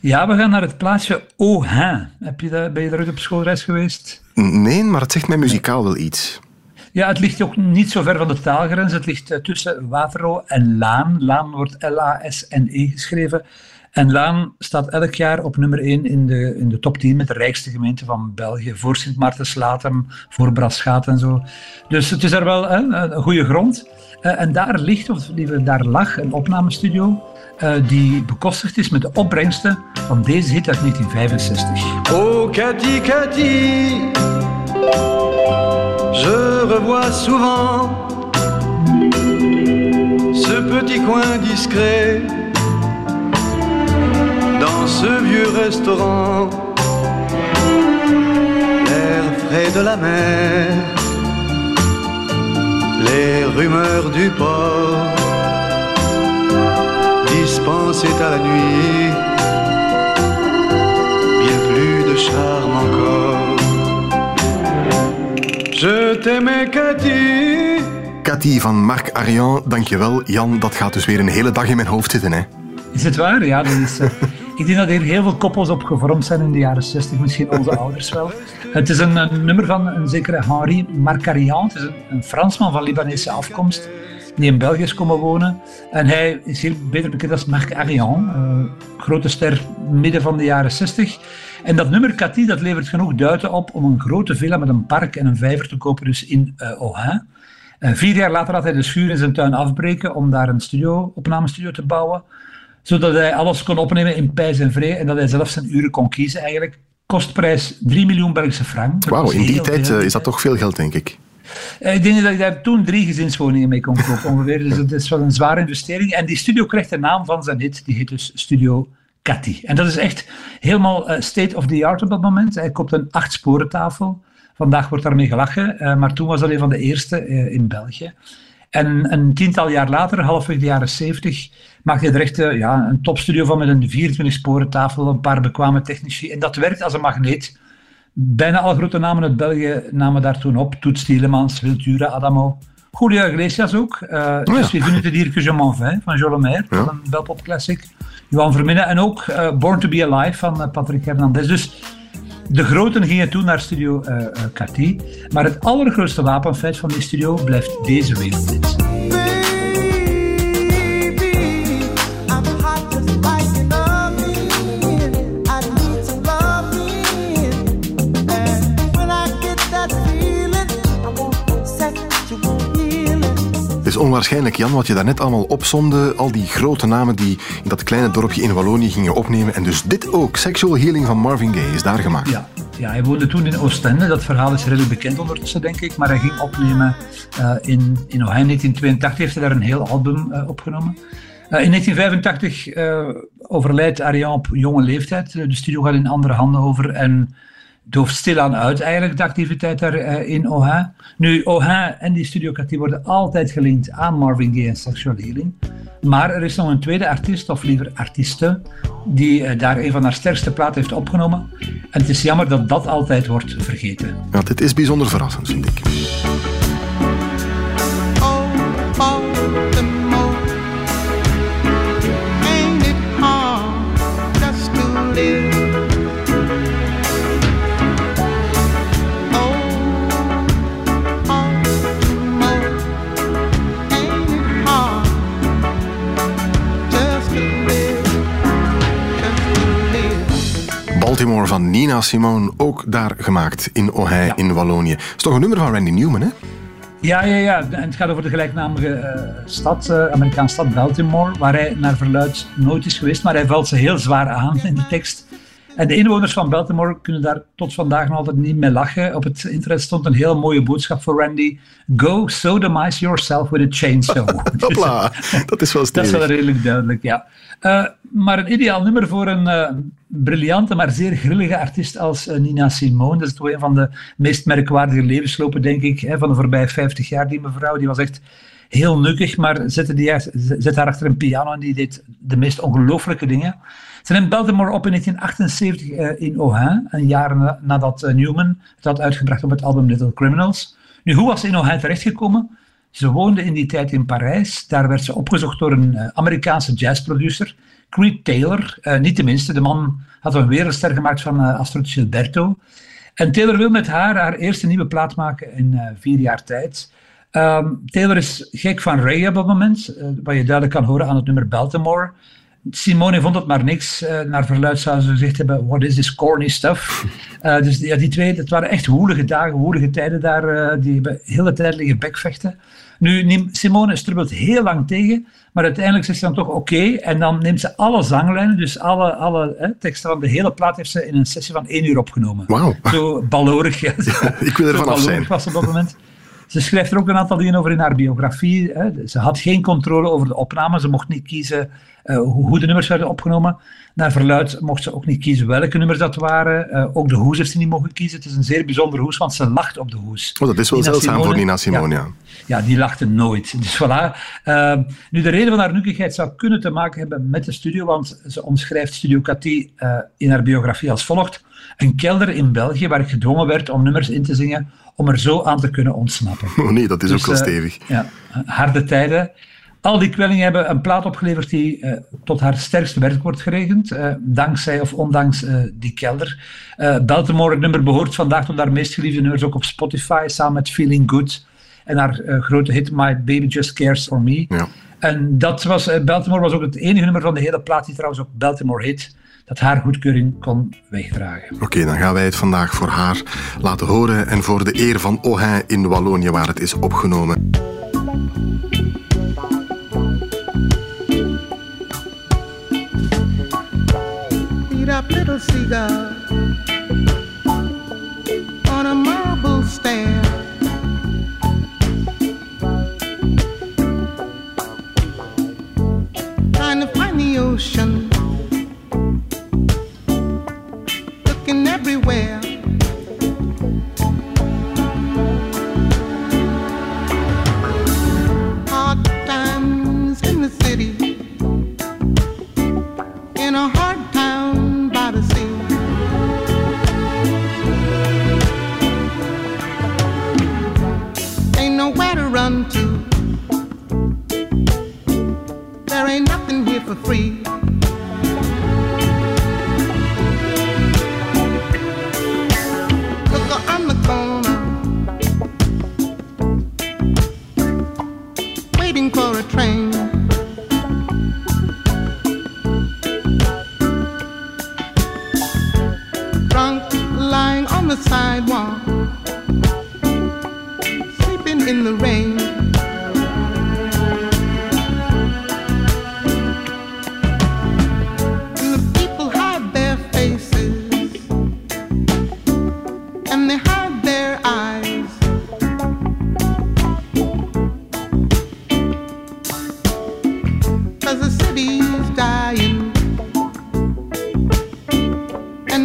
Ja, we gaan naar het plaatsje Autun. Heb je daar, ben je daar ooit op schoolreis geweest? Nee, maar het zegt mij muzikaal wel iets. Ja, het ligt ook niet zo ver van de taalgrens. Het ligt eh, tussen Waterloo en Laan. Laan wordt L-A-S-N-E geschreven. En Laan staat elk jaar op nummer 1 in de, in de top 10 met de rijkste gemeente van België. Voor Sint Maarten-Slatem, voor Braschaat en zo. Dus het is er wel hè, een goede grond. Uh, en daar ligt, of liever daar lag, een opnamestudio. Uh, die bekostigd is met de opbrengsten van deze hit uit 1965. Oh Cathy, Cathy, je revois souvent ce petit coin discret dans ce vieux restaurant, l'air frais de la mer, les rumeurs du port dispensaient à la nuit bien plus de charme encore. Je t'aimais, Cathy. Cathy van Marc Arian, dankjewel. Jan, dat gaat dus weer een hele dag in mijn hoofd zitten, hè? Is het waar? Ja, dat is... Ik denk dat er heel veel koppels op gevormd zijn in de jaren 60, misschien onze ouders wel. Het is een, nummer van een zekere Henri Marcarian. Het is een, Fransman van Libanese afkomst die in België is komen wonen. En hij is heel beter bekend als Marc Arian, uh, grote ster midden van de jaren 60. En dat nummer Cathy, dat levert genoeg duiten op om een grote villa met een park en een vijver te kopen, dus in uh, Autun. Uh, vier jaar later had hij de schuur in zijn tuin afbreken om daar een studio, opnamestudio te bouwen. Zodat hij alles kon opnemen in pijs en vrede en dat hij zelf zijn uren kon kiezen eigenlijk. Kostprijs 3 miljoen Belgische frank. Wauw, in die tijd is dat toch veel geld, denk ik. Ik denk dat ik daar toen drie gezinswoningen mee kon kopen ongeveer. Dus het is wel een zware investering. En die studio krijgt de naam van zijn hit. Die heet dus Studio Cathy. En dat is echt helemaal uh, state of the art op dat moment. Hij koopt een achtsporentafel. Vandaag wordt daarmee gelachen, maar toen was dat een van de eerste in België. En een tiental jaar later, halfweg de jaren 70, maakte hij er echt ja, een topstudio van met een 24 sporentafel, een paar bekwame technici. En dat werkt als een magneet. Bijna alle grote namen uit België namen daar toen op. Toets Tielemans, Wiltura, Adamo. Julio Iglesias ook. Uh, oh ja. Dus we het hier que je m'en vais van ja. van een Belpop Classic. Johan Verminnen en ook uh, Born to be Alive van uh, Patrick Hernandez. Dus de groten gingen toen naar studio uh. Maar het allergrootste wapenfeit van die studio blijft deze wereldhit. Is onwaarschijnlijk, Jan, wat je daarnet allemaal opzomde. Al die grote namen die in dat kleine dorpje in Wallonië gingen opnemen. En dus dit ook, Sexual Healing van Marvin Gaye, is daar gemaakt. Ja, ja hij woonde toen in Oostende. Dat verhaal is redelijk bekend ondertussen, denk ik. Maar hij ging opnemen uh, in, in Ohio. 1982 heeft hij daar een heel album uh, opgenomen. Uh, in 1985 overlijdt Ariane op jonge leeftijd. De studio gaat in andere handen over en dooft stilaan uit eigenlijk, de activiteit daar uh, in OHA. Nu, OHA en die Studio worden altijd gelinkt aan Marvin Gaye en Sexual Healing. Maar er is nog een tweede artiest, of liever artieste, die uh, daar een van haar sterkste platen heeft opgenomen. En het is jammer dat dat altijd wordt vergeten. Ja, dit is bijzonder verrassend, vind ik. Van Nina Simone, ook daar gemaakt in Ohio ja. in Wallonië. Dat is toch een nummer van Randy Newman, hè? Ja, ja, ja. En het gaat over de gelijknamige uh, stad, uh, Amerikaanse stad Baltimore, waar hij naar verluid nooit is geweest, maar hij valt ze heel zwaar aan in de tekst. En de inwoners van Baltimore kunnen daar tot vandaag nog altijd niet mee lachen. Op het internet stond een heel mooie boodschap voor Randy. Go sodomize yourself with a chainsaw. Hopla, dat is wel Dat is wel redelijk duidelijk, ja. Uh, maar een ideaal nummer voor een, briljante, maar zeer grillige artiest als eh, Nina Simone. Dat is toch een van de meest merkwaardige levenslopen, denk ik, hè, van de voorbije 50 jaar. Die mevrouw, die was echt heel nukkig, maar zette, die, zette haar achter een piano en die deed de meest ongelooflijke dingen. Ze neemt Baltimore op in 1978 uh, in Ohain, een jaar nadat uh, Newman het had uitgebracht op het album Little Criminals. Nu, hoe was ze in Ohain terechtgekomen? Ze woonde in die tijd in Parijs. Daar werd ze opgezocht door een Amerikaanse jazzproducer, Creed Taylor. niet de minste, de man had een wereldster gemaakt van Astrid Gilberto. En Taylor wil met haar haar eerste nieuwe plaat maken in vier jaar tijd. Um, Taylor is gek van reggae op het moment, wat je duidelijk kan horen aan het nummer Baltimore. Simone vond het maar niks. Uh, naar verluid zou ze gezegd hebben, what is this corny stuff? Uh, dus ja, die twee, dat waren echt woelige dagen, woelige tijden daar. Uh, die hebben hele tijd liggen bekvechten. Nu, Simone strubbelt heel lang tegen, maar uiteindelijk zegt ze dan toch oké. en dan neemt ze alle zanglijnen, dus alle, alle hè, teksten van de hele plaat heeft ze in een sessie van één uur opgenomen. Wauw. Zo ballorig. Ja, ik wil er vanaf zijn. was op dat moment. Ze schrijft er ook een aantal dingen over in haar biografie. Hè. Ze had geen controle over de opname. Ze mocht niet kiezen uh, hoe de nummers werden opgenomen. Naar verluid mocht ze ook niet kiezen welke nummers dat waren. Uh, ook de hoes heeft ze niet mogen kiezen. Het is een zeer bijzondere hoes, want ze lacht op de hoes. Oh, dat is wel zeldzaam voor Nina Simone, ja. ja. die lachte nooit. Dus voilà. Uh, nu, de reden van haar nukkigheid zou kunnen te maken hebben met de studio, want ze omschrijft Studio Cathy in haar biografie als volgt. Een kelder in België waar ik gedwongen werd om nummers in te zingen om er zo aan te kunnen ontsnappen. Oh nee, dat is dus, ook wel stevig. ja, harde tijden. Al die kwellingen hebben een plaat opgeleverd die uh, tot haar sterkste werk wordt gerekend, uh, dankzij of ondanks uh, die kelder. Baltimore, het nummer, behoort vandaag tot haar meest geliefde nummers ook op Spotify, samen met Feeling Good en haar grote hit My Baby Just Cares For Me. Ja. En dat was, Baltimore was ook het enige nummer van de hele plaat die trouwens ook Baltimore hit dat haar goedkeuring kon wegdragen. Oké, dan gaan wij het vandaag voor haar laten horen en voor de eer van Ohain in Wallonië waar het is opgenomen. up little seagull on a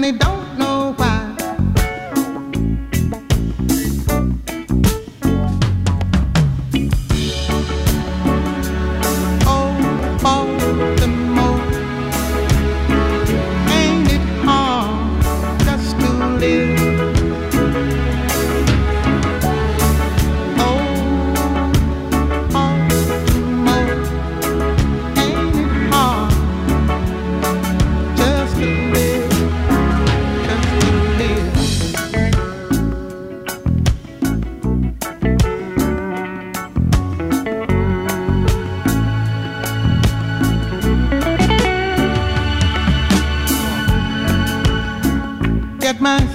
out in the country